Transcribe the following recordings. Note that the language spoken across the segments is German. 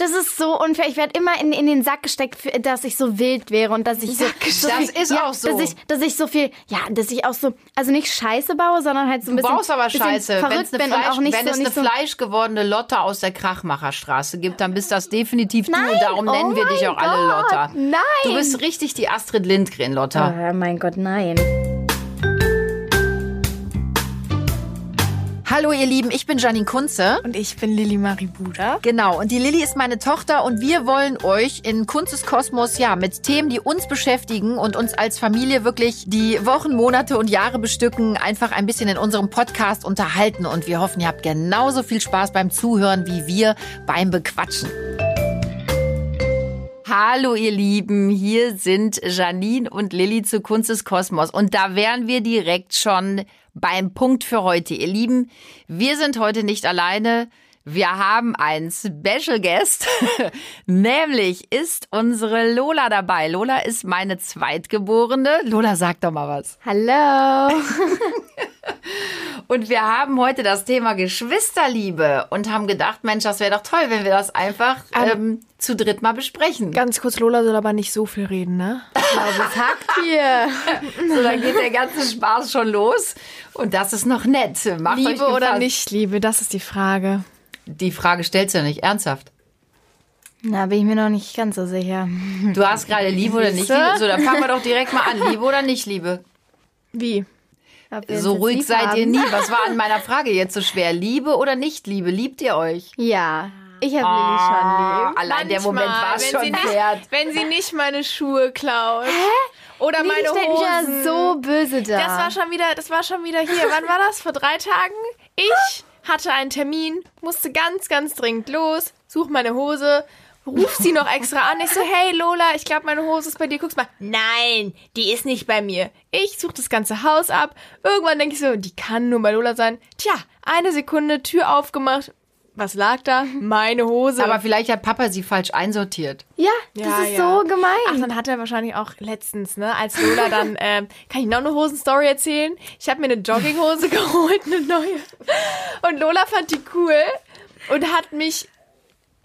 Das ist so unfair. Ich werde immer in, in den Sack gesteckt, dass ich so wild wäre und dass ich so, so Das viel, ist ja, auch so. Dass ich, dass ich so viel, ja, dass ich auch so, also nicht Scheiße baue, sondern halt so ein Du bisschen. brauchst aber bisschen Scheiße. Wenn Verrückt es eine, bin und Fleisch, auch nicht wenn so, es eine so fleischgewordene Lotte aus der Krachmacherstraße gibt, dann bist das definitiv du. Nein, Und darum oh nennen wir dich mein auch alle Gott, Lotta. nein. Du bist richtig die Astrid Lindgren, Lotta. Oh mein Gott, nein. Hallo ihr Lieben, ich bin Janine Kunze. Und ich bin Lilly Marie Buda. Genau, und die Lilly ist meine Tochter und wir wollen euch in Kunzes Kosmos ja mit Themen, die uns beschäftigen und uns als Familie wirklich die Wochen, Monate und Jahre bestücken, einfach ein bisschen in unserem Podcast unterhalten und wir hoffen, ihr habt genauso viel Spaß beim Zuhören wie wir beim Bequatschen. Hallo ihr Lieben, hier sind Janine und Lilly zu Kunzes Kosmos und da wären wir direkt schon beim Punkt für heute. Ihr Lieben, wir sind heute nicht alleine. Wir haben einen Special Guest, nämlich ist unsere Lola dabei. Lola ist meine Zweitgeborene. Lola, sag doch mal was. Hallo. Und wir haben heute das Thema Geschwisterliebe und haben gedacht, Mensch, das wäre doch toll, wenn wir das einfach ähm, zu dritt mal besprechen. Ganz kurz, Lola soll aber nicht so viel reden, ne? Was hackt ihr? So, dann geht der ganze Spaß schon los. Und das ist noch nett. Macht euch Liebe oder nicht Liebe, das ist die Frage. Die Frage stellst du ja nicht ernsthaft. Na, bin ich mir noch nicht ganz so sicher. Du hast gerade Liebe oder nicht? Liebe. So, dann fangen wir doch direkt mal an. Liebe oder nicht Liebe? Wie? So ruhig seid ihr haben? nie. Was war an meiner Frage jetzt so schwer? Liebe oder nicht Liebe? Liebt ihr euch? Ja, ich habe Lilly schon lieb. Allein der Moment war wenn schon sie nicht, wert. Wenn sie nicht meine Schuhe klaut. Oder Lilly meine stellt mich ja Hosen. so böse da. Das war schon wieder, das war schon wieder hier. Wann war das? Vor drei Tagen? Ich hatte einen Termin, musste ganz, ganz dringend los, such meine Hose, ruf sie noch extra an. Ich so, hey Lola, ich glaube, meine Hose ist bei dir. Guck's mal. Nein, die ist nicht bei mir. Ich suche das ganze Haus ab. Irgendwann denke ich so, die kann nur bei Lola sein. Tja, eine Sekunde, Tür aufgemacht. Was lag da? Meine Hose. Aber vielleicht hat Papa sie falsch einsortiert. ja, das Ja, ist ja. so gemein. Ach, dann hat er wahrscheinlich auch letztens, ne, als Lola dann, ähm, kann ich noch eine Hosenstory erzählen? Ich habe mir eine Jogginghose geholt, eine neue. Und Lola fand die cool und hat mich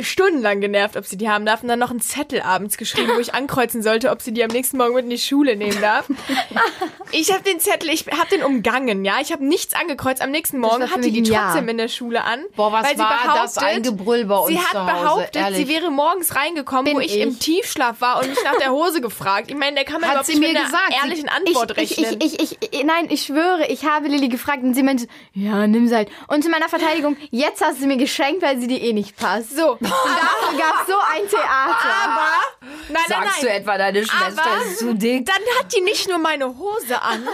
stundenlang genervt, ob sie die haben darf. Und dann noch einen Zettel abends geschrieben, wo ich ankreuzen sollte, ob sie die am nächsten Morgen mit in die Schule nehmen darf. Ich habe den Zettel, ich habe den umgangen, ja. Ich habe nichts angekreuzt. Am nächsten Morgen hatte die mich ein Ja. trotzdem in der Schule an. Boah, was weil sie war das ein Gebrüll bei uns Sie hat Hause, behauptet, ehrlich. sie wäre morgens reingekommen, wo Bin ich, ich. im Tiefschlaf war und mich nach der Hose gefragt. Ich meine, der kann man Hat überhaupt sie nicht mir mit einer gesagt. Sie- ehrlichen Antwort ich, rechnen. ich, ich, ich, ich, nein, ich schwöre, ich habe Lilly gefragt und sie meinte, ja, nimm sie halt. Und zu meiner Verteidigung, jetzt hast du sie mir geschenkt, weil sie dir eh nicht passt. so, Und dafür gab es so ein Theater. nein, nein, Sagst du nein. etwa, deine Schwester Aber ist zu dick? Dann hat die nicht nur meine Hose an,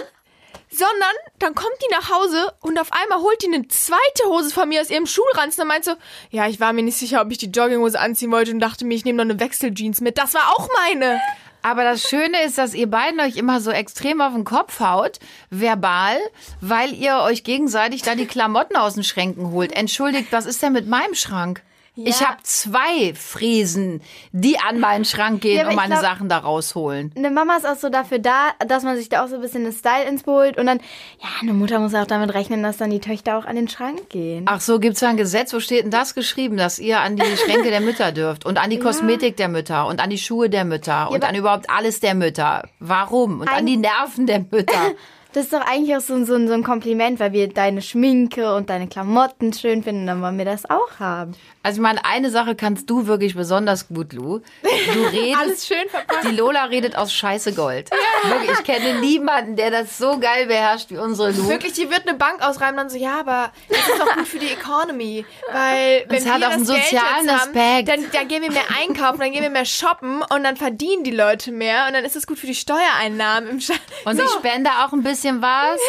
sondern dann kommt die nach Hause und auf einmal holt die eine zweite Hose von mir aus ihrem Schulranzen und meint so, ja, ich war mir nicht sicher, ob ich die Jogginghose anziehen wollte und dachte mir, ich nehme noch eine Wechseljeans mit. Das war auch meine. Aber das Schöne ist, dass ihr beiden euch immer so extrem auf den Kopf haut, verbal, weil ihr euch gegenseitig da die Klamotten aus den Schränken holt. Entschuldigt, was ist denn mit meinem Schrank? Ich habe zwei Fräsen, die an meinen Schrank gehen Ja, und meine glaub- Sachen da rausholen. Eine Mama ist auch so dafür da, dass man sich da auch so ein bisschen eine Style ins holt. Und dann, ja, eine Mutter muss auch damit rechnen, dass dann die Töchter auch an den Schrank gehen. Ach so, gibt's da ein Gesetz? Wo steht denn das geschrieben, dass ihr an die Schränke der Mütter dürft und an die Kosmetik der Mütter und an die Schuhe der Mütter und an überhaupt alles der Mütter? Warum? Und an die Nerven der Mütter? Das ist doch eigentlich auch so, ein- so, so ein Kompliment, weil wir deine Schminke und deine Klamotten schön finden. Dann wollen wir das auch haben. Also ich meine, eine Sache kannst du wirklich besonders gut, Lu. Du redest, Alles schön verpackt. die Lola redet aus Scheiße Gold. Wirklich, ich kenne niemanden, der das so geil beherrscht wie unsere Lu. Wirklich, die wird eine Bank ausreiben, dann so, ja, aber das ist auch gut für die Economy, weil wenn hat wir auch das einen Geld sozialen haben, Aspekt. dann, dann gehen wir mehr einkaufen, dann gehen wir mehr shoppen und dann verdienen die Leute mehr und dann ist es gut für die Steuereinnahmen im Und ich spende auch ein bisschen was.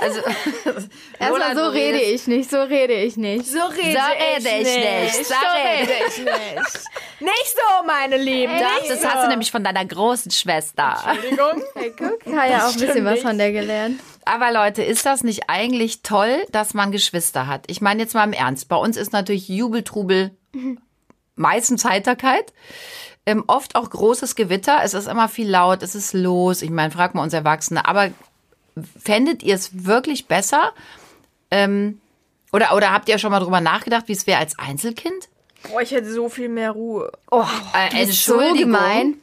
Also, Erstmal so rede ich nicht, so rede ich nicht. So rede, So rede ich nicht. So So rede ich nicht. Nicht so, meine Lieben. Das, nicht das so. hast du nämlich von deiner großen Schwester. Entschuldigung. Ich habe ja auch ein bisschen was von der gelernt. Aber Leute, ist das nicht eigentlich toll, dass man Geschwister hat? Ich meine jetzt mal im Ernst. Bei uns ist natürlich Jubeltrubel meistens Heiterkeit. Ähm, oft auch großes Gewitter. Es ist immer viel laut, es ist los. Ich meine, frag mal uns Erwachsene. Aber fändet ihr es wirklich besser? Ähm, oder, oder habt ihr schon mal drüber nachgedacht, wie es wäre als Einzelkind? Boah, ich hätte so viel mehr Ruhe. Oh, Äh, du bist so Entschuldigung. gemein.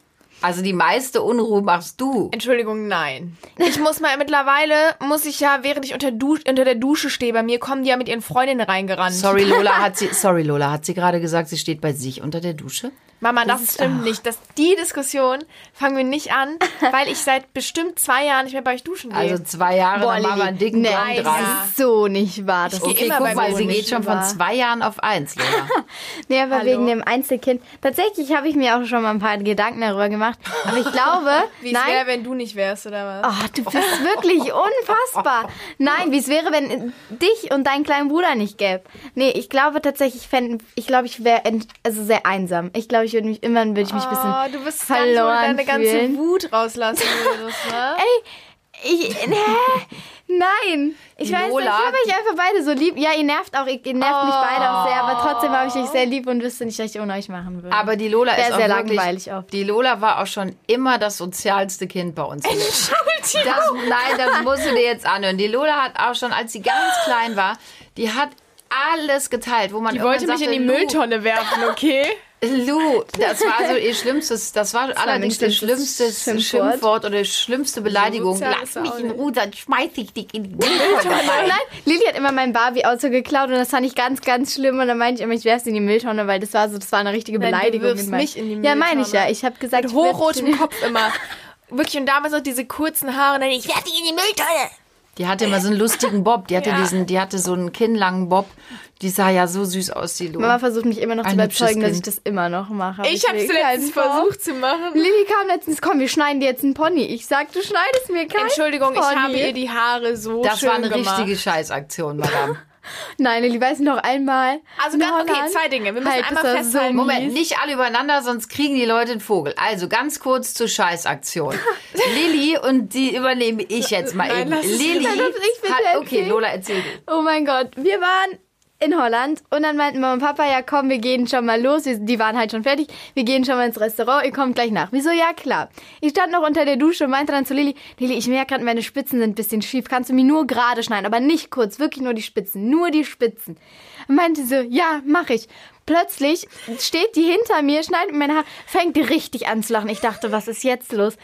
Also die meiste Unruhe machst du. Entschuldigung, nein. Ich muss mal, mittlerweile muss ich ja, während ich unter, du unter der Dusche stehe, bei mir kommen die ja mit ihren Freundinnen reingerannt. Sorry, Lola hat sie, sorry, Lola, hat sie gerade gesagt, sie steht bei sich unter der Dusche? Mama, das, stimmt nicht. Das, die Diskussion fangen wir nicht an, weil ich seit bestimmt zwei Jahren nicht mehr bei euch duschen gehe. Also zwei Jahre, Boah, dann machen wir einen dicken nee, dran. ja. das ist so nicht wahr. Das ist Okay, immer guck bei mal, mir sie geht schon von zwei Jahren auf eins, Lola. Nee, aber Hallo? wegen dem Einzelkind. Tatsächlich habe ich mir auch schon mal ein paar Gedanken darüber gemacht. Aber ich glaube, Wie es wäre, wenn du nicht wärst, oder was? Oh, du bist wirklich unfassbar. Nein, wie es wäre, wenn dich und deinen kleinen Bruder nicht gäbe. Nee, ich glaube tatsächlich, ich glaube, ich wäre also sehr einsam. Ich glaube, ich würde mich immer, würde ich mich ein bisschen Oh, du bist ganz, verloren deine ganze fühlen. Wut rauslassen würdest, ne? Ich, nee, nein. Ich weiß nicht, ich habe euch einfach beide so lieb. Ja, ihr nervt auch, ihr nervt mich beide auch sehr, aber trotzdem habe ich euch sehr lieb und wüsste nicht, was ich ohne euch machen würde. Aber die Lola Wär ist auch sehr wirklich, langweilig oft. Die Lola war auch schon immer das sozialste Kind bei uns. das, nein, das musst du dir jetzt anhören. Die Lola hat auch schon, als sie ganz klein war, die hat alles geteilt, wo man Die wollte mich in die Mülltonne werfen, okay? Lu, das war so ihr schlimmstes, das war allerdings mein das schlimmste schlimmstes Schimpfwort. Schimpfwort. oder schlimmste Beleidigung. sozial Lass mich in. Ruhe, dann schmeiß ich dich in die Mülltonne. Nein, Lili hat immer mein Barbie-Auto geklaut und das fand ich ganz, ganz schlimm. Und dann meinte ich immer, ich werfe sie in die Mülltonne, weil das war so, das war eine richtige Nein, du Beleidigung. wirfst in mein- mich in die Ja, meine ich Mülltonne. ja. Ich habe gesagt, Mit hochrotem Kopf immer. Wirklich, und damals noch diese kurzen Haare. Dann, ich werfe dich in die Mülltonne. Die hatte immer so einen lustigen Bob. Die hatte Ja. diesen, die hatte so einen kinnlangen Bob. Die sah ja so süß aus, die Lola. Mama versucht mich immer noch Ein zu überzeugen, dass ich das immer noch mache. Ich habe es letztens versucht zu machen. Lili kam letztens, komm, wir schneiden dir jetzt einen Pony. Ich sag, du schneidest mir keinen Entschuldigung, ich Pony. habe ihr die Haare so das schön war eine gemacht. richtige Scheißaktion, Madame. Nein, Lili, weiß noch einmal. Also ganz, okay, Holland. zwei Dinge. Wir müssen Halt, einmal festhalten. so Moment, nicht alle übereinander, sonst kriegen die Leute einen Vogel. Also ganz kurz zur Scheißaktion. Lilly und die übernehme ich jetzt mal Nein, eben. Lilly Nein, ich hat, okay? Lola, erzähl. Oh mein Gott, wir waren in Holland und dann meinten Mama und Papa, ja komm, wir gehen schon mal los. Wir, die waren halt schon fertig. Wir gehen schon mal ins Restaurant, ihr kommt gleich nach. Wieso? Ja, klar. Ich stand noch unter der Dusche und meinte dann zu Lilly, Lilly, ich merke gerade, meine Spitzen sind ein bisschen schief. Kannst du mir nur gerade schneiden, aber nicht kurz, wirklich nur die Spitzen, nur die Spitzen. Und meinte so, ja, mach ich. Plötzlich steht die hinter mir, schneidet mir meine Haare, fängt richtig an zu lachen. Ich dachte, was ist jetzt los?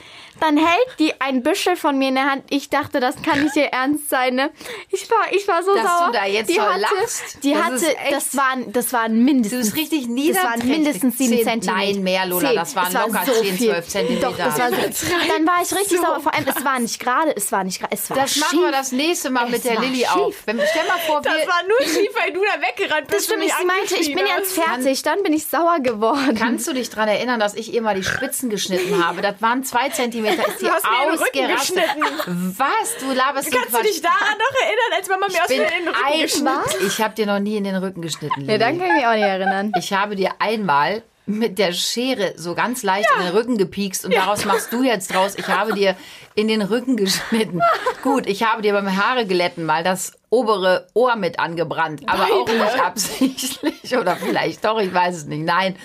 Dann hält die ein Büschel von mir in der Hand. Ich dachte, das kann nicht ihr Ernst sein, ne? Ich war, ich war so Dass sauer. du da jetzt die so hatte, lachst. Die Das hatte, das waren, das waren mindestens. Du bist richtig Das waren mindestens sieben Zehn- Zentimeter. Nein, mehr, Lola. Das waren war locker so 10, viel. 12 Zentimeter. Doch, das war so. Dann war ich richtig sauer. Vor allem, es war nicht gerade, es war nicht gerade, es war Das schief. machen wir das nächste Mal mit Es der war Lilly auf. Wenn, stell mal vor, wir, Das war nur schief, weil du da weggerannt bist. Das stimmt Sie meinte, ich bin jetzt. Fertig. Dann bin ich sauer geworden. Kannst du dich daran erinnern, dass ich ihr mal die Spitzen geschnitten habe? Das waren zwei Zentimeter. Ist die Du hast mir den Rücken ausgerastet. Was? Du laberst Kannst du dich daran noch erinnern, als Mama mir aus den Rücken geschnitten Ich habe dir noch nie in den Rücken geschnitten. Ja, Lilly. dann kann ich mich auch nicht erinnern. Ich habe dir einmal mit der Schere so ganz leicht in den Rücken gepiekst und daraus machst du jetzt draus, ich habe dir in den Rücken geschnitten. Gut, ich habe dir beim Haare glätten mal das obere Ohr mit angebrannt, aber auch nicht absichtlich oder vielleicht doch, ich weiß es nicht. Nein.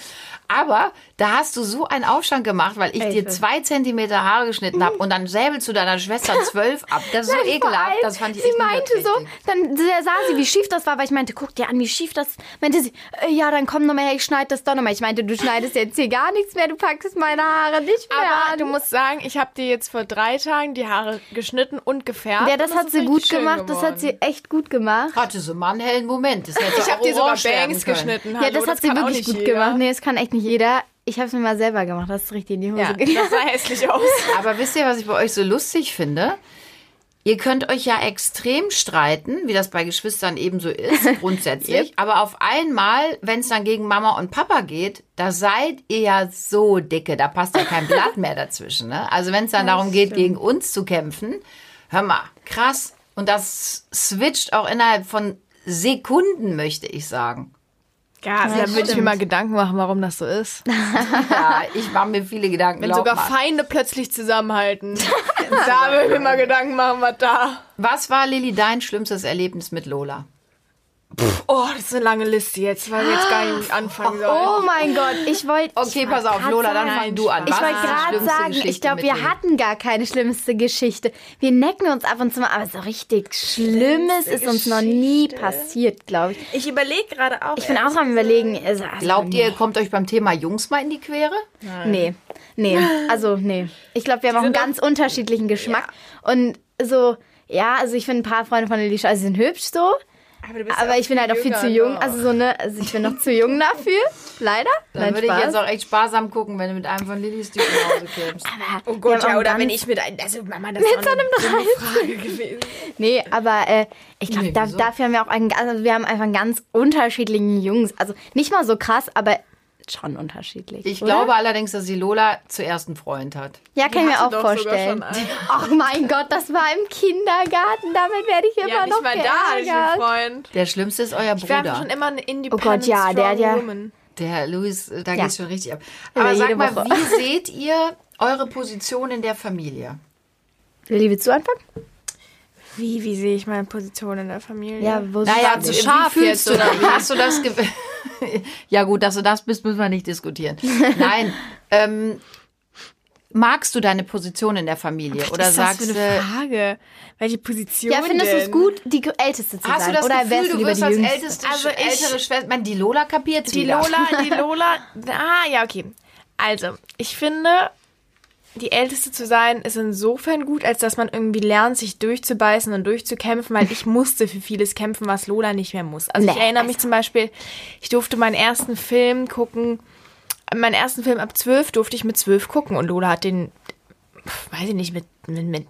Aber da hast du so einen Aufstand gemacht, weil ich dir Hilfe. zwei Zentimeter Haare geschnitten habe und dann säbelst du deiner Schwester zwölf ab. Das ist so Nein, ekelhaft. Das fand ich Sie meinte so, dann sah sie, wie schief das war, weil ich meinte, guck dir an, wie schief das Meinte sie, äh, ja, dann komm nochmal her, ich schneide das doch nochmal. Ich meinte, du schneidest jetzt hier gar nichts mehr, du packst meine Haare nicht mehr Aber an. du musst sagen, ich habe dir jetzt vor drei Tagen die Haare geschnitten und gefärbt. ja, das und hat sie gut gemacht, das hat sie echt gut gemacht. Hatte so einen hellen Moment. Das hätte Ich habe dir sogar Bangs können. geschnitten. ja, Hallo, das hat sie wirklich gut jeder. gemacht. Nee, das kann echt nicht jeder. Ich habe es mir mal selber gemacht, das ist richtig in die Hose Ja, gegangen. das sah hässlich aus. Aber wisst ihr, was ich bei euch so lustig finde? Ihr könnt euch ja extrem streiten, wie das bei Geschwistern ebenso ist, grundsätzlich. Aber auf einmal, wenn es dann gegen Mama und Papa geht, da seid ihr ja so dicke, da passt ja kein Blatt mehr dazwischen. Ne? Also wenn es dann darum geht, gegen uns zu kämpfen, hör mal, krass. Und das switcht auch innerhalb von Sekunden, möchte ich sagen. Ja, also da würde ich mir mal Gedanken machen, warum das so ist. Ja, ich mache mir viele Gedanken. Wenn sogar mal. Feinde plötzlich zusammenhalten. da würde ich mir mal Gedanken machen, was da. Was war, Lilly, dein schlimmstes Erlebnis mit Lola? Oh, das ist eine lange Liste jetzt, weil wir jetzt gar nicht anfangen sollen. Oh mein Gott, ich wollte. Okay, pass auf, Lola, dann fang du an. Ich wollte gerade sagen, Geschichte ich glaube, wir hatten gar keine schlimmste Geschichte. Wir necken uns ab und zu mal, aber so richtig Schlimmes ist uns noch nie passiert, glaube ich. Ich überlege gerade auch. Ich bin auch am überlegen. Also, also Glaubt ihr, ihr kommt euch beim Thema Jungs mal in die Quere? Nee, nee, also nee. Ich glaube, wir haben auch einen ganz unterschiedlichen Geschmack. Und so, ja, also ich finde ein paar Freunde von Lilly, also sie sind hübsch so. Aber, du bist Aber ich bin halt auch viel zu jung. Also so ne, also ich bin noch zu jung dafür. Leider. Dann Nein, würde ich Spaß. jetzt auch echt sparsam gucken, wenn du mit einem von Lillys Typen nach Hause kämst. Oh Gott, ja, oder wenn ich mit einem, also Mama, das mit so einem Frage gewesen. Nee, aber äh, ich glaube, Nee, da, dafür haben wir auch einen, also wir haben einfach einen ganz unterschiedlichen Jungs. Also nicht mal so krass, aber schon unterschiedlich. Ich oder? glaube allerdings, dass die Lola zuerst einen Freund hat. Ja, kann ich mir auch vorstellen. Ach mein Gott, das war im Kindergarten. Damit werde ich immer Ja, noch nicht mal da hatte ich einen geärgert. Freund. Der schlimmste ist euer Ich war Bruder. schon immer eine independent Oh Gott, ja, der ja- woman. Der Luis, äh, da Ja. geht's schon richtig ab. Aber sag mal, Woche. wie seht ihr eure Position in der Familie? Willst du anfangen? Wie, wie sehe ich meine Position in der Familie? Ja, wo Naja, sie wie scharf jetzt, du oder dich? Hast du das ge Ja gut, dass du das bist, müssen wir nicht diskutieren. Nein, ähm, magst du deine Position in der Familie oder Was ist das sagst für du eine Frage? Welche Position Ja, findest du es gut, die Älteste zu Hast sein? du das Oder Gefühl, du wirst als Jüngste? älteste, Also ich- ältere Schwester, man, die Lola kapiert Die Lola, die Lola. Ah, ja, okay. Also, ich finde, die Älteste zu sein, ist insofern gut, als dass man irgendwie lernt, sich durchzubeißen und durchzukämpfen, weil ich musste für vieles kämpfen, was Lola nicht mehr muss. Also ich Nee, erinnere mich zum Beispiel, ich durfte meinen ersten Film gucken, meinen ersten Film ab zwölf durfte ich mit zwölf gucken und Lola hat den, weiß ich nicht, mit, mit, mit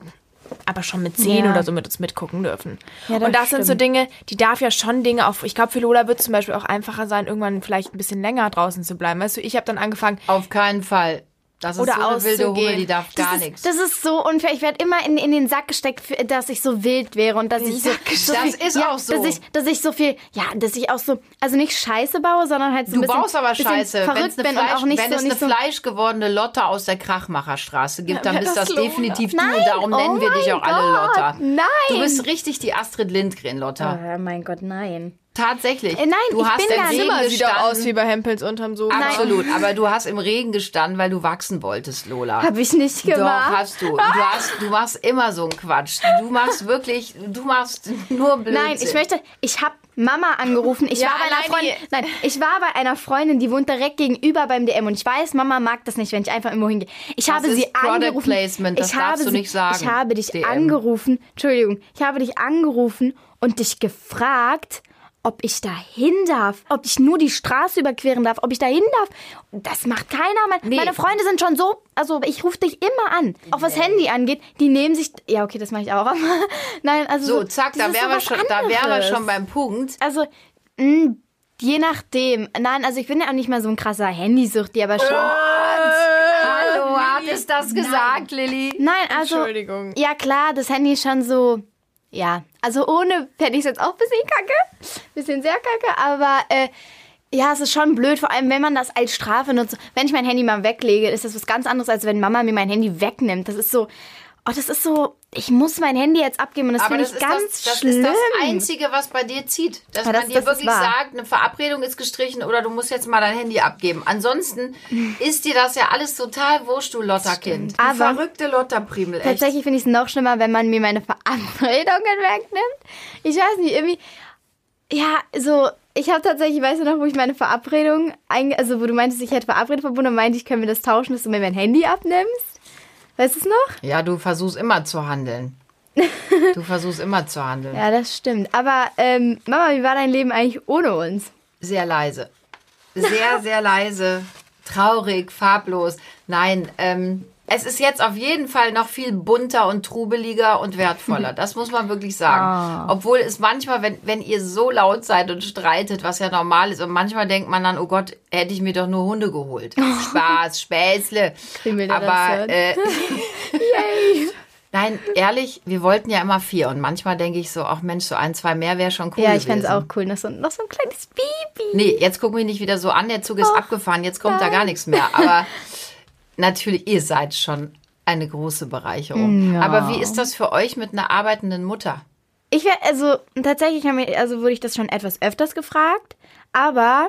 aber schon mit zehn Ja. oder so mit uns mitgucken dürfen. Ja, das und das sind so stimmt. Dinge, die darf ja schon Dinge auf. Ich glaube, für Lola wird es zum Beispiel auch einfacher sein, irgendwann vielleicht ein bisschen länger draußen zu bleiben. Weißt du, ich habe dann angefangen, Auf keinen Fall. Das ist Oder so eine wilde. Hummel, die darf Das gar ist, nichts. das ist so unfair. Ich werde immer in, in den Sack gesteckt, dass ich so wild wäre und dass ich so, so Das viel, ist ja, auch so. Dass ich, dass ich so viel, ja, dass ich auch so, also nicht Scheiße baue, sondern halt so ein Du bisschen, baust aber Scheiße. Wenn verrückt es eine, bin und Fleisch, auch nicht wenn so, es eine so. fleischgewordene Lotte aus der Krachmacherstraße gibt, dann bist das das definitiv Nein, du. Darum oh nennen wir dich auch alle Gott, Lotta. nein. Du bist richtig die Astrid Lindgren, Lotta. Oh mein Gott, nein. Tatsächlich. Äh, nein, du ich hast bin im gar nicht. Regen Zimmer sieht auch aus wie bei Hempels unterm Sofa. Absolut, aber du hast im Regen gestanden, weil du wachsen wolltest, Lola. Habe ich nicht Doch, gemacht. hast du. Du, hast, du machst immer so einen Quatsch. Du machst wirklich, du machst nur Blödsinn. Nein, ich möchte, ich habe Mama angerufen. Ich Ja, war bei einer Freundin, nein, ich war bei einer Freundin, die wohnt direkt gegenüber beim DM und ich weiß, Mama mag das nicht, wenn ich einfach irgendwo hingehe. Ich habe ist sie Product angerufen. Placement, das ich darfst habe du sie, nicht sagen, Ich habe dich DM. angerufen. Entschuldigung, ich habe dich angerufen und dich gefragt, ob ich da hin darf, ob ich nur die Straße überqueren darf, ob ich da hin darf. Das macht keiner. Mein, Meine Freunde sind schon so, also ich rufe dich immer an. Auch was Handy angeht, die nehmen sich, ja okay, das mache ich auch. Nein, also so, zack, da wären wir, was schon, da wären wir schon beim Punkt. Also, mh, je nachdem. Nein, also ich bin ja auch nicht mal so ein krasser Handysuchti, aber schon. Hallo, hat es das gesagt, Lilly? Nein, also. Entschuldigung. Ja, klar, das Handy ist schon so. Ja, also ohne fände ich es jetzt auch ein bisschen kacke. Bisschen sehr kacke, aber äh, ja, es ist schon blöd, vor allem wenn man das als Strafe nutzt. Wenn ich mein Handy mal weglege, ist das was ganz anderes, als wenn Mama mir mein Handy wegnimmt. Das ist so. Oh, das ist so. Ich muss mein Handy jetzt abgeben und das finde das ich ganz das, das schlimm. ist das Einzige, was bei dir zieht. Dass Ja, das- man dir das wirklich sagt, eine Verabredung ist gestrichen oder du musst jetzt mal dein Handy abgeben. Ansonsten ist dir das ja alles total wurscht, du Lotta-Kind. Du Aber- verrückte Lotta-Primel, echt. Tatsächlich finde ich es noch schlimmer, wenn man mir meine Verabredungen wegnimmt. Ich weiß nicht, irgendwie. Ja, so. Ich habe tatsächlich, weißt du noch, wo ich meine Verabredung, also wo du meintest, ich hätte verabredet verbunden und meinte, ich können wir das tauschen, dass du mir mein Handy abnimmst? Weißt du es noch? Ja, du versuchst immer zu handeln. Du versuchst immer zu handeln. Ja, das stimmt. Aber ähm, Mama, wie war dein Leben eigentlich ohne uns? Sehr leise. Sehr, sehr leise. Traurig, farblos. Nein, ähm, es ist jetzt auf jeden Fall noch viel bunter und trubeliger und wertvoller. Das muss man wirklich sagen. Obwohl es manchmal, wenn, wenn ihr so laut seid und streitet, was ja normal ist, und manchmal denkt man dann, oh Gott, hätte ich mir doch nur Hunde geholt. Spaß, Späßle. Aber äh, Nein, ehrlich, wir wollten ja immer vier und manchmal denke ich so, ach Mensch, so ein, zwei mehr wäre schon cool ja, ich fände es auch cool. Noch so, noch so ein kleines Baby. Nee, jetzt guck mich nicht wieder so an, der Zug ist abgefahren, jetzt kommt da gar nichts mehr. Aber natürlich, ihr seid schon eine große Bereicherung. Aber wie ist das für euch mit einer arbeitenden Mutter? Ich wäre, also tatsächlich wir, also wurde ich das schon etwas öfters gefragt, aber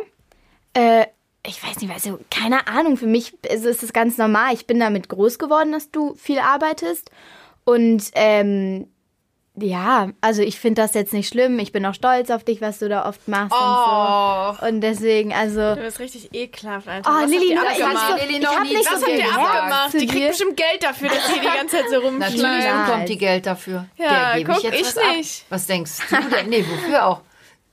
äh, ich weiß nicht, also keine Ahnung, für mich ist ist es ganz normal. Ich bin damit groß geworden, dass du viel arbeitest. Und ähm, ja, also ich finde das jetzt nicht schlimm. Ich bin auch stolz auf dich, was du da oft machst und so. Und deswegen, also. Du bist richtig ekelhaft, Alter. Oh, Was Lilly, nur, ich, Lilly ich noch hab nie. nicht Was so habt ihr abgemacht? Die kriegt bestimmt Geld dafür, dass sie die ganze Zeit so Natürlich rumschleimt. bekommt die Geld dafür. Ja, Der gebe guck, ich jetzt ich was ab. nicht. Was denkst du denn? Nee, wofür auch?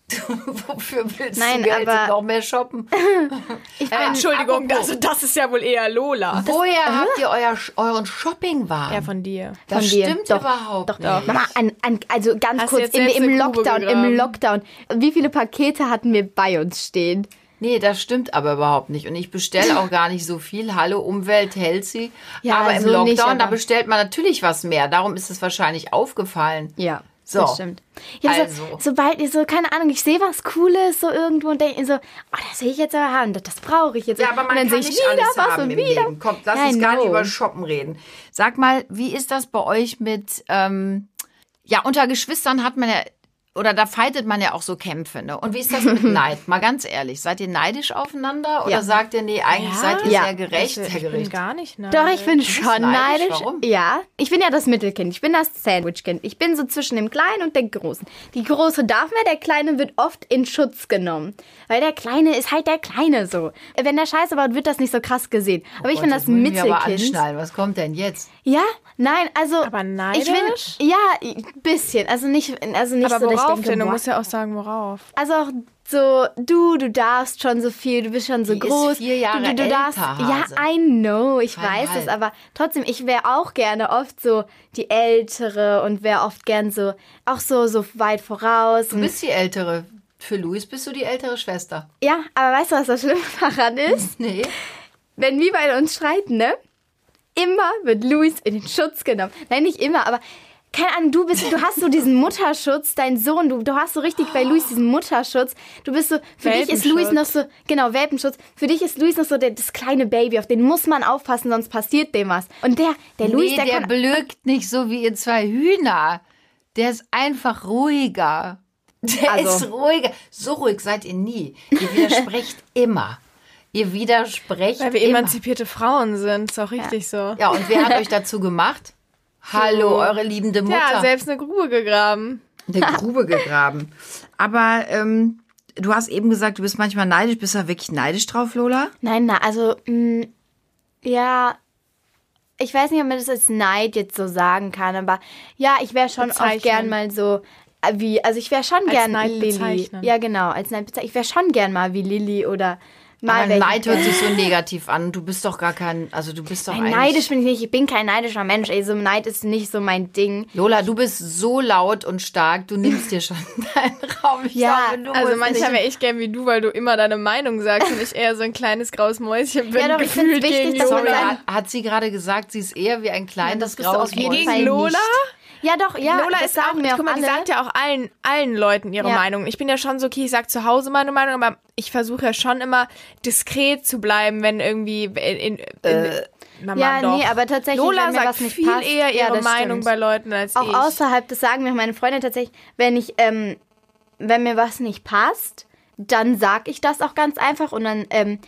wofür willst Nein, du Geld aber- noch mehr shoppen? Ich Äh, Entschuldigung, apropos. das, das ist ja wohl eher Lola. Woher habt ihr euer, euren Shoppingwagen? Ja, von dir. das von dir. stimmt Doch, überhaupt Doch, nicht. doch. Mama, an, an, also ganz Hast kurz, im, im Lockdown, im? Lockdown. Wie viele Pakete hatten wir bei uns stehen? Nee, das stimmt aber überhaupt nicht. Und ich bestelle auch gar nicht so viel. Hallo, Umwelt, healthy. Ja, aber im so Lockdown, nicht, da aber- bestellt man natürlich was mehr. Darum ist es wahrscheinlich aufgefallen. Ja, So. das stimmt. Ja, Also. so, sobald ich so, keine Ahnung, ich sehe was Cooles so irgendwo und denke so, oh, das will ich jetzt aber haben, das, das brauche ich jetzt. Ja, aber man kann sehe ich nicht wieder alles was haben im wieder. Leben. Kommt, lass Ja, uns gar nicht know. über Shoppen reden. Sag mal, wie ist das bei euch mit, ähm, ja, unter Geschwistern hat man ja, oder da fightet man ja auch so Kämpfe, ne? Und wie ist das mit Neid? Mal ganz ehrlich, seid ihr neidisch aufeinander oder Ja. sagt ihr, nee, eigentlich seid ihr Ja. sehr gerecht, ich, sehr ich bin gerecht? gar nicht ne? Doch, ich bin schon neidisch? neidisch. Warum? Ja, ich bin ja das Mittelkind. Ich bin das Sandwichkind. Ich bin so zwischen dem Kleinen und dem Großen. Die Große darf mehr, der Kleine wird oft in Schutz genommen. Weil der Kleine ist halt der Kleine so. Wenn der Scheiße baut, wird das nicht so krass gesehen. Aber ich bin das ich mich aber Mittelkind. anschnallen. Was kommt denn jetzt? Ja, nein, also. Aber Ich neidisch? bin, ja, ein bisschen. Also nicht, also nicht Aber so, ich worauf denke, denn? Du musst ja auch sagen, worauf. Also auch so, du, du darfst schon so viel, du bist schon so Die ist groß. vier Jahre du, du, du darfst, älter, Ja. I know, ich weiß Zweieinhalb. es, aber trotzdem, ich wäre auch gerne oft so die Ältere und wäre oft gern so, auch so, so weit voraus. Du Und, bist die Ältere. Für Luis bist du die ältere Schwester. ja, aber weißt du, was das Schlimme daran ist? Nee. Wenn wir bei uns streiten, ne? Immer wird Luis in den Schutz genommen. Nein, nicht immer, aber keine Ahnung, du bist, du hast so diesen Mutterschutz, dein Sohn, du, du hast so richtig bei Luis diesen Mutterschutz. Du bist so, für dich ist Luis noch so, genau, Welpenschutz. Für dich ist Luis noch so der, das kleine Baby, auf den muss man aufpassen, sonst passiert dem was. Und der, der Luis, nee, der, der, kann, blökt nicht so wie ihr zwei Hühner. Der ist einfach ruhiger. Der Also- ist ruhiger. So ruhig seid ihr nie. Ihr widersprecht immer. Ihr widersprecht Weil wir immer. emanzipierte Frauen sind. Ist auch richtig so. Ja, und wer hat euch dazu gemacht? Hallo, eure liebende Mutter. Ja, selbst eine Grube gegraben. eine Grube gegraben. Aber ähm, du hast eben gesagt, du bist manchmal neidisch. Bist du da wirklich neidisch drauf, Lola? nein, na, also, mh, ja, ich weiß nicht, ob man das als Neid jetzt so sagen kann, aber ja, ich wäre schon oft Bezeichnen. gern mal so, äh, wie, also ich wäre schon gern Neid Lilly. bezeichnen. Ja, genau, als Neid bezeichnen. Ich wäre schon gern mal wie Lilly oder mal Aber Neid hört sich so negativ an. Du bist doch gar kein, also du bist doch Nein, neidisch bin ich nicht. Ich bin kein neidischer Mensch. Ey, so Neid ist nicht so mein Ding. Lola, du bist so laut und stark, du nimmst dir schon deinen Raum. Ich Ja, glaube, du Also manchmal wäre ich gern wie du, weil du immer deine Meinung sagst und ich eher so ein kleines graues Mäuschen bin. Ja, doch, ich find's gefühlt wichtig, dass Lola. hat, sie gerade gesagt, sie ist eher wie ein kleines du graues Mäuschen. Gegen Lola? nicht. Ja, doch, ja. Lola ist auch, mir auch guck mal, die alle. sagt ja auch allen, allen Leuten ihre Ja. Meinung. Ich bin ja schon so, okay, ich sag zu Hause meine Meinung, aber ich versuche ja schon immer diskret zu bleiben, wenn irgendwie in, in, in Mama, ja, doch. nee, aber tatsächlich, Lola wenn mir sagt was nicht viel passt, eher ja, ihre das Meinung stimmt. bei Leuten als auch ich. außerhalb, das sagen mir meine Freunde tatsächlich, wenn ich, ähm, wenn mir was nicht passt, dann sag ich das auch ganz einfach und dann ähm,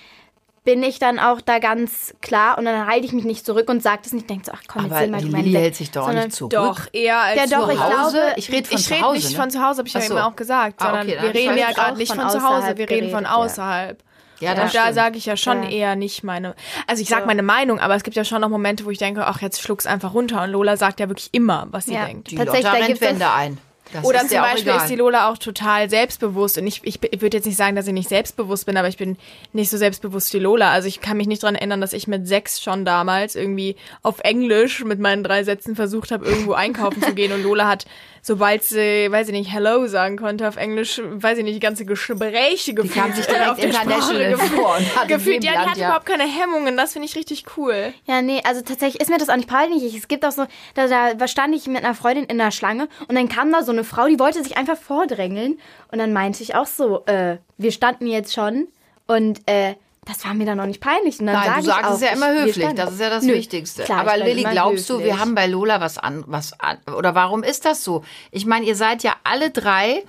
bin ich dann auch da ganz klar und dann halte ich mich nicht zurück und sage das nicht, denke so, ach komm, jetzt Aber seh mal die Lilly hält sich doch nicht zurück. doch, eher als Ja, doch, zu ich Hause. glaube- ich rede von Ich Hause. nicht ne? von zu Hause, habe ich ja so. eben auch gesagt, Ah, sondern okay, wir ich reden ja gerade nicht von zu Hause, wir reden von ja. außerhalb. Ja, das und da sage ich ja schon Ja. eher nicht meine. Also ich sag meine Meinung, aber es gibt ja schon noch Momente, wo ich denke, ach, jetzt schluck's einfach runter. Und Lola sagt ja wirklich immer, was sie Ja. denkt. Die Tatsächlich, Lotta da rennt gibt es- Wände ein. Das Oder zum Beispiel ist die Lola auch total selbstbewusst. Und ich, ich, ich würde jetzt nicht sagen, dass ich nicht selbstbewusst bin, aber ich bin nicht so selbstbewusst wie Lola. Also ich kann mich nicht dran erinnern, dass ich mit sechs schon damals irgendwie auf Englisch mit meinen drei Sätzen versucht habe, irgendwo einkaufen zu gehen. Und Lola hat, sobald sie, weiß ich nicht, Hello sagen konnte auf Englisch, weiß ich nicht, die ganze Gespräche gefühlt. kam sich direkt auf der international vor und gefühlt. Ja, die Land, hat ja. überhaupt keine Hemmungen. Das finde ich richtig cool. Ja, nee, also tatsächlich ist mir das auch nicht peinlich. Es gibt auch so, da, da stand ich mit einer Freundin in der Schlange und dann kam da so eine Frau, die wollte sich einfach vordrängeln. Und dann meinte ich auch so, äh, wir standen jetzt schon und äh, das war mir dann noch nicht peinlich. Und dann Nein, sag du sagst auch, es ja immer höflich. Das ist ja das Nö, Wichtigste. klar, Aber Lilly, glaubst du, wir höflich. haben bei Lola was an, was an, oder warum ist das so? Ich meine, ihr seid ja alle drei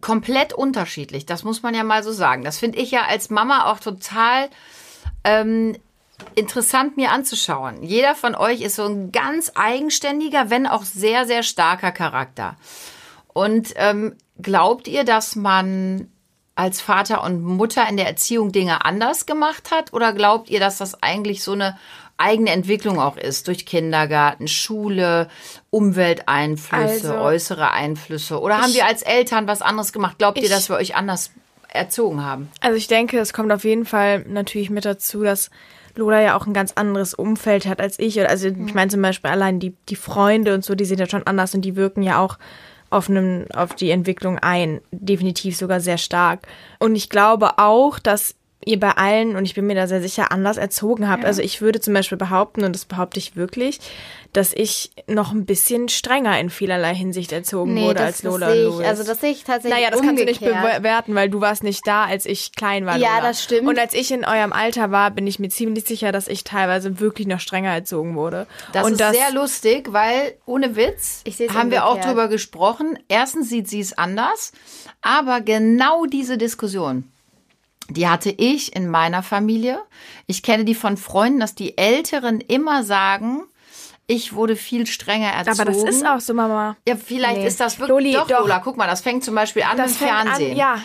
komplett unterschiedlich. Das muss man ja mal so sagen. Das finde ich ja als Mama auch total ähm, interessant mir anzuschauen. Jeder von euch ist so ein ganz eigenständiger, wenn auch sehr, sehr starker Charakter. Und ähm, glaubt ihr, dass man als Vater und Mutter in der Erziehung Dinge anders gemacht hat? Oder glaubt ihr, dass das eigentlich so eine eigene Entwicklung auch ist durch Kindergarten, Schule, Umwelteinflüsse, Also- äußere Einflüsse? Oder haben wir als Eltern was anderes gemacht? Glaubt ihr, Ich- dass wir euch anders erzogen haben? Also ich denke, es kommt auf jeden Fall natürlich mit dazu, dass Lola ja auch ein ganz anderes Umfeld hat als ich. Also ich meine zum Beispiel allein die, die Freunde und so, die sind ja schon anders und die wirken ja auch auf, einem, auf die Entwicklung ein. Definitiv sogar sehr stark. Und ich glaube auch, dass ihr bei allen, und ich bin mir da sehr sicher, anders erzogen habt. Also ich würde zum Beispiel behaupten, und das behaupte ich wirklich, dass ich noch ein bisschen strenger in vielerlei Hinsicht erzogen Nee, wurde das, als Lola das sehe und ich, Louis. also das sehe ich tatsächlich Naja, das kannst du nicht umgekehrt. bewerten, weil du warst nicht da, als ich klein war. Ja, Lola. das stimmt. Und als ich in eurem Alter war, bin ich mir ziemlich sicher, dass ich teilweise wirklich noch strenger erzogen wurde. Das und ist sehr lustig, weil ohne Witz haben wir auch umgekehrt. drüber gesprochen. Erstens sieht sie es anders, aber genau diese Diskussion, die hatte ich in meiner Familie. Ich kenne die von Freunden, dass die Älteren immer sagen, ich wurde viel strenger erzogen. Aber das ist auch so, Mama. Ja, vielleicht Nee. ist das wirklich. Loli, doch, doch. Lola, guck mal, das fängt zum Beispiel an Das mit fängt an, Fernsehen. ja.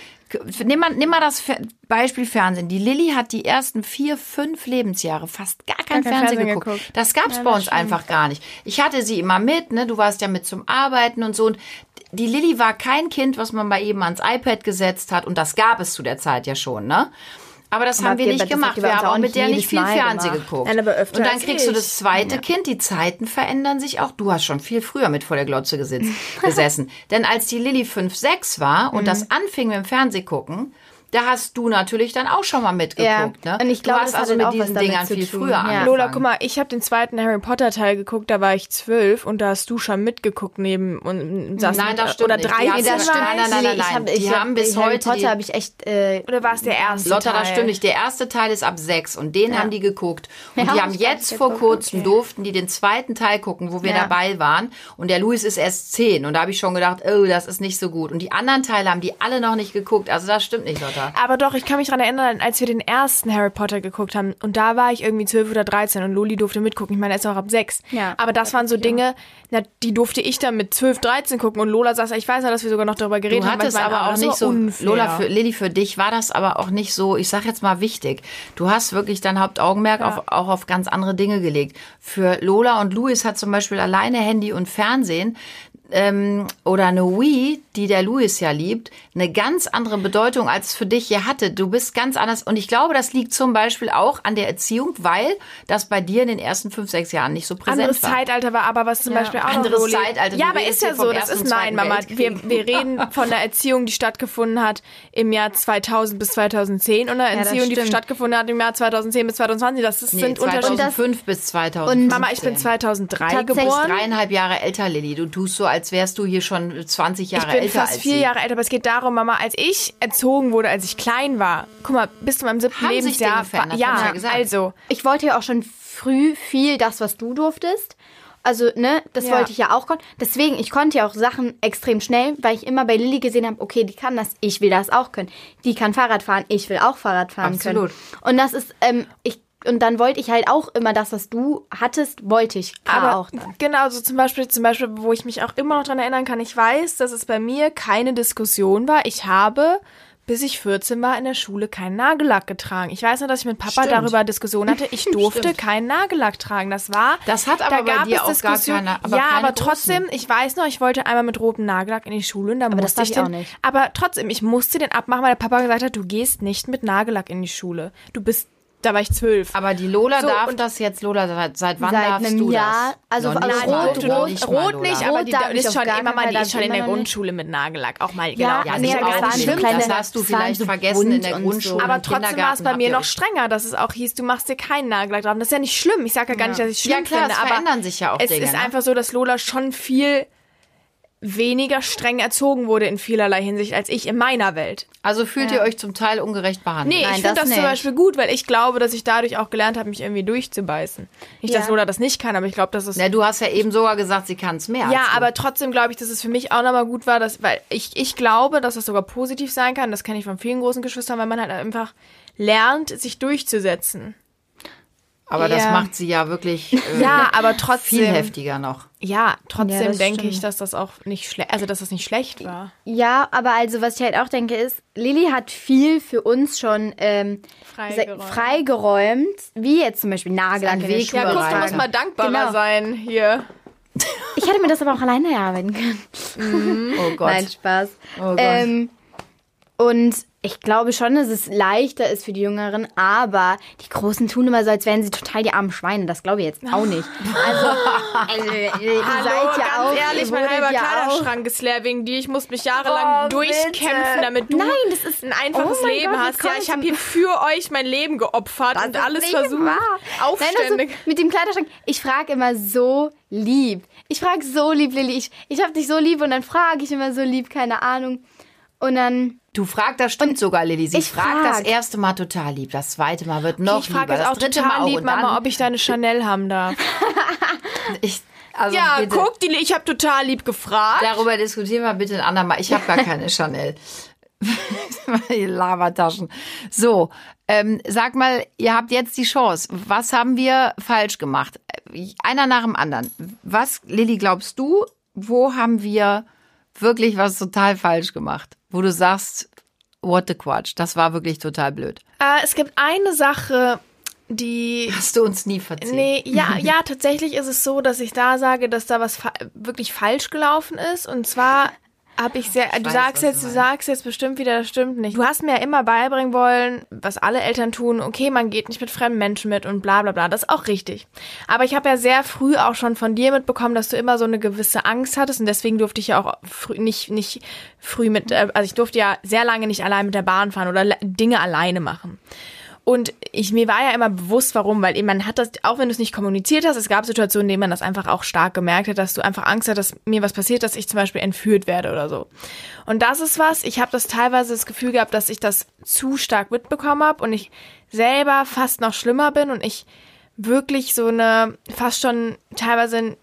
Nimm mal, nimm mal das Beispiel Fernsehen. Die Lilly hat die ersten vier, fünf Lebensjahre fast gar kein, kein Fernsehen, Fernsehen geguckt. geguckt. Das gab's Ja, bei uns stimmt. einfach gar nicht. Ich hatte sie immer mit, ne? Du warst ja mit zum Arbeiten und so. Und die Lilly war kein Kind, was man bei eben ans iPad gesetzt hat. Und das gab es zu der Zeit ja schon, ne? Aber das haben wir nicht gemacht. Wir haben auch mit der nicht viel Mal Fernsehen gemacht. geguckt. Nein, und dann kriegst du ich. das zweite Kind. Die Zeiten verändern sich auch. Du hast schon viel früher mit vor der Glotze gesessen. Denn als die Lilly 5, 6 war und Mhm. das anfing mit dem Fernsehgucken, da hast du natürlich dann auch schon mal mitgeguckt. Ja, Ne? und ich glaube, du hast also mit diesen Dingern viel tun. früher Ja. angefangen. Lola, guck mal, ich habe den zweiten Harry Potter Teil geguckt, da war ich zwölf und da hast du schon mitgeguckt neben und saß Nein, mit, das stimmt oder nicht. Die 13 hat- Nee, das Nein, stimmt. nein, nein, nein, Nee, ich nein. hab, Die ich haben hab, bis Harry heute Potter die- habe ich echt äh, oder war es der erste Lotta, Teil? das stimmt nicht. Der erste Teil ist ab sechs und den haben die geguckt. Und Ja, die haben jetzt vor geguckt, kurzem durften die den zweiten Teil gucken, wo wir Ja. dabei waren. Und der Louis ist erst zehn. Und da habe ich schon gedacht, oh, das ist nicht so gut. Und die anderen Teile haben die alle noch nicht geguckt. Also das stimmt nicht, Lotta. Aber doch, ich kann mich daran erinnern, als wir den ersten Harry Potter geguckt haben und da war ich irgendwie 12 oder 13 und Loli durfte mitgucken. Ich meine, er ist auch ab 6. Ja, Aber das waren so Dinge, na, die durfte ich dann mit 12, 13 gucken und Lola saß, ich weiß ja, dass wir sogar noch darüber geredet Du haben. weil hattest aber auch nicht so, unfair. Lola, für, Lilly, für dich war das aber auch nicht so, ich sag jetzt mal wichtig. Du hast wirklich dein Hauptaugenmerk auf, auch auf ganz andere Dinge gelegt. Für Lola und Louis hat zum Beispiel alleine Handy und Fernsehen ähm, oder eine Wii, die der Louis ja liebt, eine ganz andere Bedeutung als es für dich hier hatte. Du bist ganz anders und ich glaube, das liegt zum Beispiel auch an der Erziehung, weil das bei dir in den ersten fünf, sechs Jahren nicht so präsent anderes war. Zeitalter war, aber was zum Beispiel auch Anderes Loli, Zeitalter. Du Ja, aber ist ja so, das ist und nein, Mama. Wir, wir reden von der Erziehung, die stattgefunden hat im Jahr 2000 bis 2010 und der das Erziehung, die stattgefunden hat im Jahr 2010 bis 2020. Das ist, Nee, sind Unterschiede. 2005 bis 2015. Mama, ich bin 2003 Tatsächlich geboren. dreieinhalb Jahre älter, Lilly. Du tust so, als wärst du hier schon 20 Jahre Ich bin älter fast als vier sie. Jahre älter, aber es geht darum, Mama, als ich erzogen wurde, als ich klein war, guck mal, bis zu meinem siebten Haben sich Lebensjahr. Dinge verändert, ja, ja also. Ich wollte ja auch schon früh viel das, was du durftest. Also, ne, das Ja. wollte ich ja auch. Deswegen, ich konnte ja auch Sachen extrem schnell, weil ich immer bei Lilly gesehen habe, okay, die kann das, ich will das auch können. Die kann Fahrrad fahren, ich will auch Fahrrad fahren Absolut. können. Und das ist, ähm, ich, und dann wollte ich halt auch immer das, was du hattest, wollte ich Aber auch dann. genau, so zum Beispiel, zum Beispiel, wo ich mich auch immer noch dran erinnern kann, ich weiß, dass es bei mir keine Diskussion war. Ich habe, bis ich 14 war, in der Schule keinen Nagellack getragen. Ich weiß noch, dass ich mit Papa Stimmt. darüber Diskussion hatte. Ich durfte keinen Nagellack tragen. Das war. Das hat aber da bei gab es auch gar Diskussion- keine- aber ja, aber trotzdem, ich weiß noch, ich wollte einmal mit rotem Nagellack in die Schule und da musste das darf ich ich den, auch nicht. Aber trotzdem, ich musste den abmachen, weil der Papa gesagt hat, du gehst nicht mit Nagellack in die Schule. Du bist, da war ich zwölf. Aber die Lola So, darf und- das jetzt. Lola, seit, seit wann Seit darfst einem du Jahr, das? also nicht rot- rot- noch nicht Rot nicht, aber Rot die, die ich ist schon immer mal, die ist schon in der. Grundschule mit Nagellack. Auch mal, genau. Ja, Ja, nee, nicht. so kleine- das hast du vielleicht vergessen in der Grundschule. so. Aber trotzdem war es bei mir noch strenger, dass es auch hieß, du machst dir keinen Nagellack drauf. Das ist ja nicht schlimm. Ich sage ja gar nicht, dass ich Ja, schlimm klar, finde, es aber verändern sich ja auch es ist ne? einfach so, dass Lola schon viel weniger streng erzogen wurde in vielerlei Hinsicht als ich in meiner Welt. Also fühlt ihr euch zum Teil ungerecht behandelt? Nee, Nein, ich finde das das, zum. Beispiel gut, weil ich glaube, dass ich dadurch auch gelernt habe, mich irgendwie durchzubeißen. Nicht, dass Ja. Lola das nicht kann, aber ich glaube, dass es Na, du hast ja eben sogar gesagt, sie kann es mehr. Ja, aber trotzdem glaube ich, dass es für mich auch nochmal gut war, dass, weil ich, ich glaube, dass das sogar positiv sein kann. Das kenne ich von vielen großen Geschwistern, weil man halt einfach lernt, sich durchzusetzen. Aber das Ja. macht sie ja wirklich äh, Ja, aber trotzdem. viel heftiger noch. Ja, Ja, trotzdem das denke stimmt. ich, dass das auch nicht schlecht, also dass das nicht schlecht war. Ja, aber also was ich halt auch denke ist, Lilly hat viel für uns schon ähm, Freigeräumt. freigeräumt, wie jetzt zum Beispiel Nagel an Weg Ja, guck, du musst mal dankbarer Genau. sein hier. Ich hätte mir das aber auch alleine erarbeiten können. Oh Gott. Nein, Spaß. Oh Gott. Ähm, und ich glaube schon, dass es leichter ist für die Jüngeren, aber die Großen tun immer so, als wären sie total die armen Schweine. Das glaube ich jetzt auch nicht. Also, also ihr seid ja ganz auch, ehrlich, mein halber ja Kleiderschrank ist leer wegen dir. Ich muss mich jahrelang Oh, durchkämpfen, bitte. damit du Nein, das ist- ein einfaches Oh Leben Gott, hast. Ja, ich habe hier für euch mein Leben geopfert und Das alles versucht. wahr. Nein, Aufständig. also mit dem Kleiderschrank. Ich frage immer so lieb. Ich frage so lieb, Lilly. Ich, ich hab dich so lieb und dann frage ich immer so lieb, keine Ahnung. Und dann, Du fragst, das stimmt sogar, Lilly. Sie ich fragt das frag. erste Mal total lieb. Das zweite Mal wird noch ich frage lieber. jetzt Das auch dritte Mal auch. lieb, Und Mama, ob ich deine Chanel haben darf. Ich, also Ja, bitte, guck, die, ich habe total lieb gefragt. Darüber diskutieren wir bitte ein andermal. Ich habe gar keine Chanel. Die Lavataschen. So, ähm, sag mal, ihr habt jetzt die Chance. Was haben wir falsch gemacht? Einer nach dem anderen. Was, Lilly, glaubst du, wo haben wir wirklich was total falsch gemacht? Wo du sagst, what the Quatsch, das war wirklich total blöd. Äh, es gibt eine Sache, die Hast du uns nie verzählt. Nee, ja, ja, tatsächlich ist es so, dass ich da sage, dass da was fa wirklich falsch gelaufen ist. Und zwar habe ich sehr, du weiß, sagst jetzt, du du sagst jetzt bestimmt wieder, das stimmt nicht. Du hast mir ja immer beibringen wollen, was alle Eltern tun, okay, man geht nicht mit fremden Menschen mit und bla bla bla. Das ist auch richtig. Aber ich habe ja sehr früh auch schon von dir mitbekommen, dass du immer so eine gewisse Angst hattest und deswegen durfte ich ja auch früh, nicht, nicht früh mit, äh, also ich durfte ja sehr lange nicht allein mit der Bahn fahren oder Dinge alleine machen. Und ich, mir war ja immer bewusst, warum, weil eben man hat das, auch wenn du es nicht kommuniziert hast, es gab Situationen, in denen man das einfach auch stark gemerkt hat, dass du einfach Angst hast, dass mir was passiert, dass ich zum Beispiel entführt werde oder so. Und das ist was, ich habe das teilweise das Gefühl gehabt, dass ich das zu stark mitbekommen habe und ich selber fast noch schlimmer bin und ich wirklich so eine, fast schon teilweise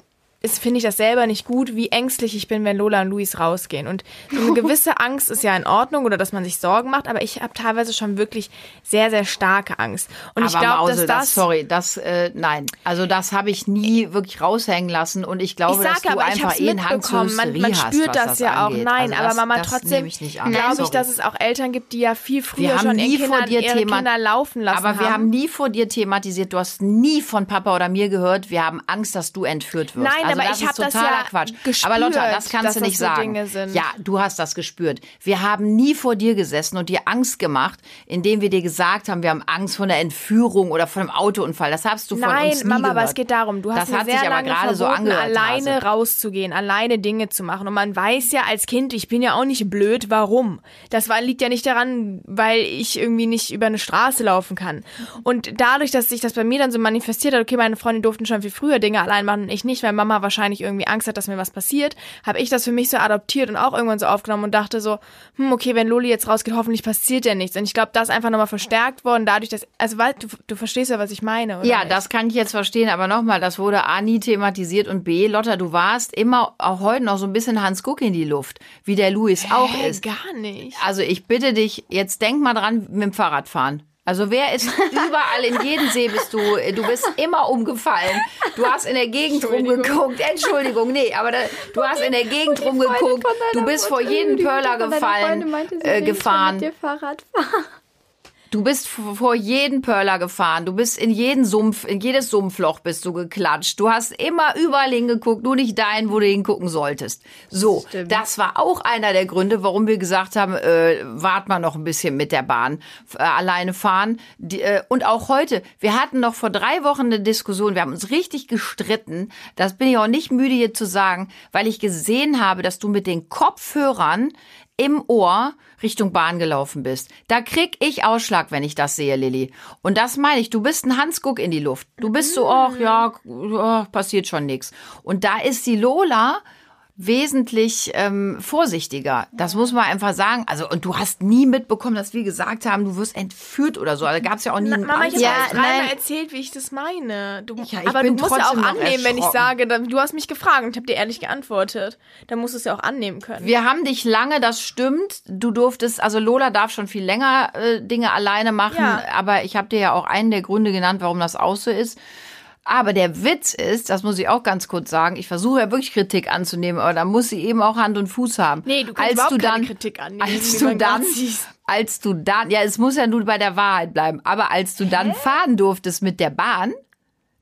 ist, finde ich das selber nicht gut, wie ängstlich ich bin, wenn Lola und Luis rausgehen. Und so eine gewisse Angst ist ja in Ordnung oder dass man sich Sorgen macht, aber ich habe teilweise schon wirklich sehr, sehr starke Angst. Und Aber ich glaube, dass das. sorry, das, äh, nein. Also das habe ich nie wirklich raushängen lassen und ich glaube, ich dass sage du aber, ich einfach eh einen Hang mitbekommen. Man, man hast, spürt das, das ja auch. angeht. Nein, Also aber das, Mama, das trotzdem glaube ich, dass es auch Eltern gibt, die ja viel früher wir haben schon nie ihren vor Kindern dir ihre Thema, Kinder laufen lassen aber wir haben haben. nie vor dir thematisiert. Du hast nie von Papa oder mir gehört. Wir haben Angst, dass du entführt wirst. Nein, also aber das ich ist hab das totaler ja Quatsch. gespürt, aber Lotta, das kannst du nicht so sagen. Ja, du hast das gespürt. Wir haben nie vor dir gesessen und dir Angst gemacht, indem wir dir gesagt haben, wir haben Angst vor einer Entführung oder vor einem Autounfall. Das hast du von Nein, uns nie Mama, gehört. aber es geht darum, du hast das hat sehr sich aber lange gerade so angehört, alleine Hase. rauszugehen, alleine Dinge zu machen. Und man weiß ja als Kind, ich bin ja auch nicht blöd, warum? Das war, liegt ja nicht daran, weil ich irgendwie nicht über eine Straße laufen kann. Und dadurch, dass sich das bei mir dann so manifestiert hat, okay, meine Freunde durften schon viel früher Dinge allein machen ich nicht, weil Mama wahrscheinlich irgendwie Angst hat, dass mir was passiert, habe ich das für mich so adoptiert und auch irgendwann so aufgenommen und dachte so, hm, okay, wenn Loli jetzt rausgeht, hoffentlich passiert ja nichts. Und ich glaube, das ist einfach nochmal verstärkt worden, dadurch, dass, also weil, du, du verstehst ja, was ich meine, oder? Ja, nicht? das kann ich jetzt verstehen, aber nochmal, das wurde A nie thematisiert und B, Lotta, du warst immer, auch heute noch so ein bisschen Hans Guck in die Luft, wie der Luis auch Hä, ist. gar nicht. Also ich bitte dich, jetzt denk mal dran mit dem Fahrradfahren. Also wer ist überall in jedem See bist du, du bist immer umgefallen. Du hast in der Gegend rumgeguckt. Entschuldigung, nee, aber da, du hast in der Gegend rumgeguckt. Du bist vor jeden Pöller gefallen, äh, gefahren. Mit dir Fahrrad fahren. Du bist vor jeden Pörler gefahren. Du bist in jeden Sumpf, in jedes Sumpfloch bist du geklatscht. Du hast immer überall hingeguckt, nur nicht dahin, wo du hingucken solltest. So, Stimmt. das war auch einer der Gründe, warum wir gesagt haben, äh, wart mal noch ein bisschen mit der Bahn, äh, alleine fahren. Die, äh, und auch heute, wir hatten noch vor drei Wochen eine Diskussion, wir haben uns richtig gestritten. Das bin ich auch nicht müde hier zu sagen, weil ich gesehen habe, dass du mit den Kopfhörern im Ohr Richtung Bahn gelaufen bist. Da krieg ich Ausschlag, wenn ich das sehe, Lilly. Und das meine ich, du bist ein Hansguck in die Luft. Du bist so, ach ja, passiert schon nix. Und da ist die Lola wesentlich ähm, vorsichtiger. Das muss man einfach sagen. Also und du hast nie mitbekommen, dass wir gesagt haben, du wirst entführt oder so. Da gab es ja auch nie einen Mama, ich habe Ja, dreimal erzählt, wie ich das meine. Du, Ja, aber du musst ja auch annehmen, wenn ich sage, dann, du hast mich gefragt und ich habe dir ehrlich geantwortet. Dann musst du es ja auch annehmen können. Wir haben dich lange, das stimmt. Du durftest, also Lola darf schon viel länger äh, Dinge alleine machen, Ja. aber ich habe dir ja auch einen der Gründe genannt, warum das auch so ist. Aber der Witz ist, das muss ich auch ganz kurz sagen, ich versuche ja wirklich Kritik anzunehmen, aber da muss sie eben auch Hand und Fuß haben. Nee, du kannst als überhaupt du keine dann, Kritik annehmen, Als du dann, als du dann, ja, es muss ja nur bei der Wahrheit bleiben, aber als du dann fahren durftest mit der Bahn,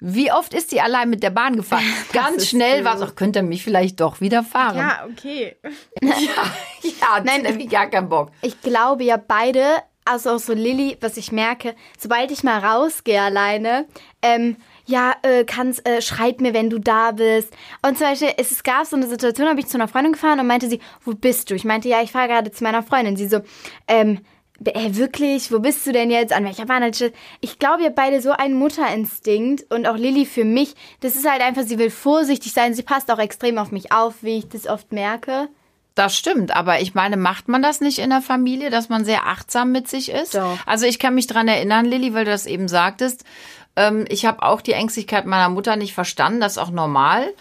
wie oft ist die allein mit der Bahn gefahren? Ganz schnell war es, ach, könnte er mich vielleicht doch wieder fahren. Ja, okay. ja Nein, Nein, gar keinen Bock. Ich glaube ja beide, also auch so Lilly, was ich merke, sobald ich mal rausgehe alleine, ähm, ja, äh, kannst, äh, schreib mir, wenn du da bist. Und zum Beispiel, es, es gab so eine Situation, da habe ich zu einer Freundin gefahren und meinte sie, wo bist du? Ich meinte, ja, ich fahre gerade zu meiner Freundin. Sie so, ähm, äh, wirklich, wo bist du denn jetzt? An welcher Bahnhaltestelle? Ich glaube, ihr habt beide so einen Mutterinstinkt und auch Lilly für mich. Das ist halt einfach, sie will vorsichtig sein. Sie passt auch extrem auf mich auf, wie ich das oft merke. Das stimmt, aber ich meine, macht man das nicht in der Familie, dass man sehr achtsam mit sich ist? Doch. Also ich kann mich dran erinnern, Lilly, weil du das eben sagtest. Ähm, ich habe auch die Ängstlichkeit meiner Mutter nicht verstanden, das ist auch normal.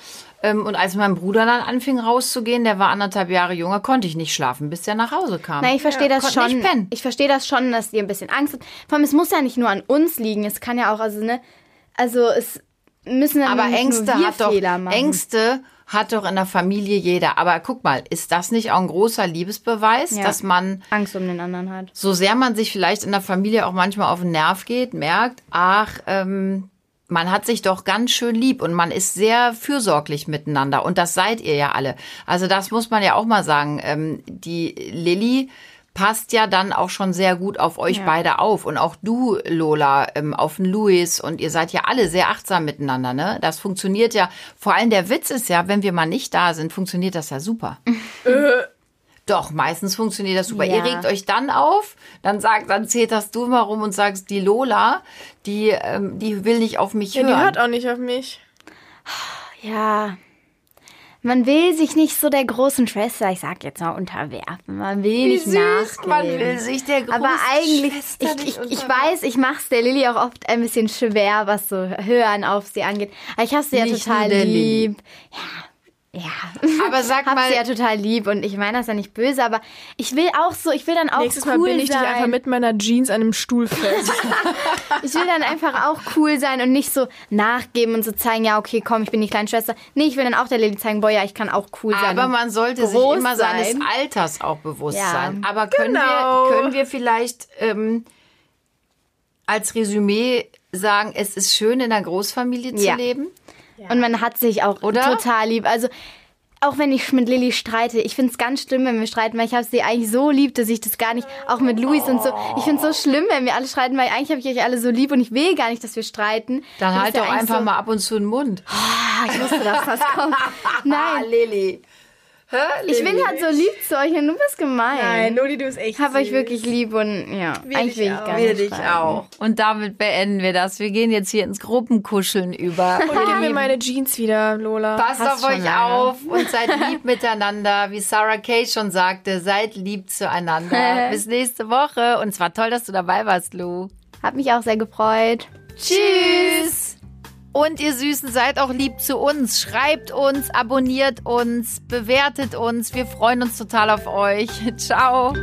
Ähm, und als mein Bruder dann anfing rauszugehen, der war anderthalb Jahre jünger, konnte ich nicht schlafen, bis der nach Hause kam. Na, ich verstehe das konnte schon. Ich verstehe das schon, dass ihr ein bisschen Angst habt. Vor allem, es muss ja nicht nur an uns liegen. Es kann ja auch, also, ne, also es müssen dann Aber Ängste nur wir hat doch Fehler machen. Ängste hat doch in der Familie jeder. Aber guck mal, ist das nicht auch ein großer Liebesbeweis, Ja. dass man Angst um den anderen hat. so sehr man sich vielleicht in der Familie auch manchmal auf den Nerv geht, merkt, ach, ähm, man hat sich doch ganz schön lieb und man ist sehr fürsorglich miteinander. Und das seid ihr ja alle. Also das muss man ja auch mal sagen. Ähm, die Lilly passt ja dann auch schon sehr gut auf euch Ja. beide auf. Und auch du, Lola, ähm, auf den Luis. Und ihr seid ja alle sehr achtsam miteinander. Ne? Das funktioniert ja. Vor allem der Witz ist ja, wenn wir mal nicht da sind, funktioniert das ja super. Doch, meistens funktioniert das super. Ja. Ihr regt euch dann auf, dann sagt, dann zeterst du mal rum und sagst, die Lola, die, ähm, die will nicht auf mich Ja, die hören. hört auch nicht auf mich. Ja. Man will sich nicht so der großen Schwester, ich sag jetzt mal, unterwerfen. Man will nicht nachgeben. man will sich der großen Aber eigentlich, Schwester ich, ich, ich weiß, ich mach's der Lilly auch oft ein bisschen schwer, was so Hören auf sie angeht. Aber ich hab sie ja Nicht total lieb. Ja. Ja. Aber sag mal- sie ja total lieb und ich meine das ja nicht böse, aber ich will auch so, ich will dann auch Nächstes cool Mal bin ich sein. dich einfach mit meiner Jeans an einem Stuhl fest. Ich will dann einfach auch cool sein und nicht so nachgeben und so zeigen, ja, okay, komm, ich bin die kleine Schwester. Nee, ich will dann auch der Lilly zeigen, boah, ja, ich kann auch cool sein. Aber man sollte sich immer sein. seines Alters auch bewusst Ja. sein. Aber können, Genau. wir, können wir vielleicht ähm, als Resümee sagen, es ist schön, in einer Großfamilie zu Ja. leben? Und man hat sich auch Oder? total lieb. Also auch wenn ich mit Lilly streite, ich finde es ganz schlimm, wenn wir streiten, weil ich habe sie eigentlich so lieb, dass ich das gar nicht, auch mit Luis und so, ich finde es so schlimm, wenn wir alle streiten, weil eigentlich habe ich euch alle so lieb und ich will gar nicht, dass wir streiten. Dann halt doch einfach so, mal ab und zu den Mund. Ah, ich wusste, dass das kommt. Nein, Lilly. Hä, ich bin halt so lieb zu euch und du bist gemein. Noli, du bist echt Ich habe euch wirklich lieb und ja, eigentlich dich will ich auch. gar Wir nicht dich streiten. auch. Und damit beenden wir das. Wir gehen jetzt hier ins Gruppenkuscheln über. Und gib mir meine Jeans wieder, Lola. Passt Hast auf euch lange. auf und seid lieb miteinander. Wie Sarah Kay schon sagte, seid lieb zueinander. Bis nächste Woche. Und es war toll, dass du dabei warst, Lou. Hab mich auch sehr gefreut. Tschüss. Und ihr Süßen, seid auch lieb zu uns. Schreibt uns, abonniert uns, bewertet uns. Wir freuen uns total auf euch. Ciao.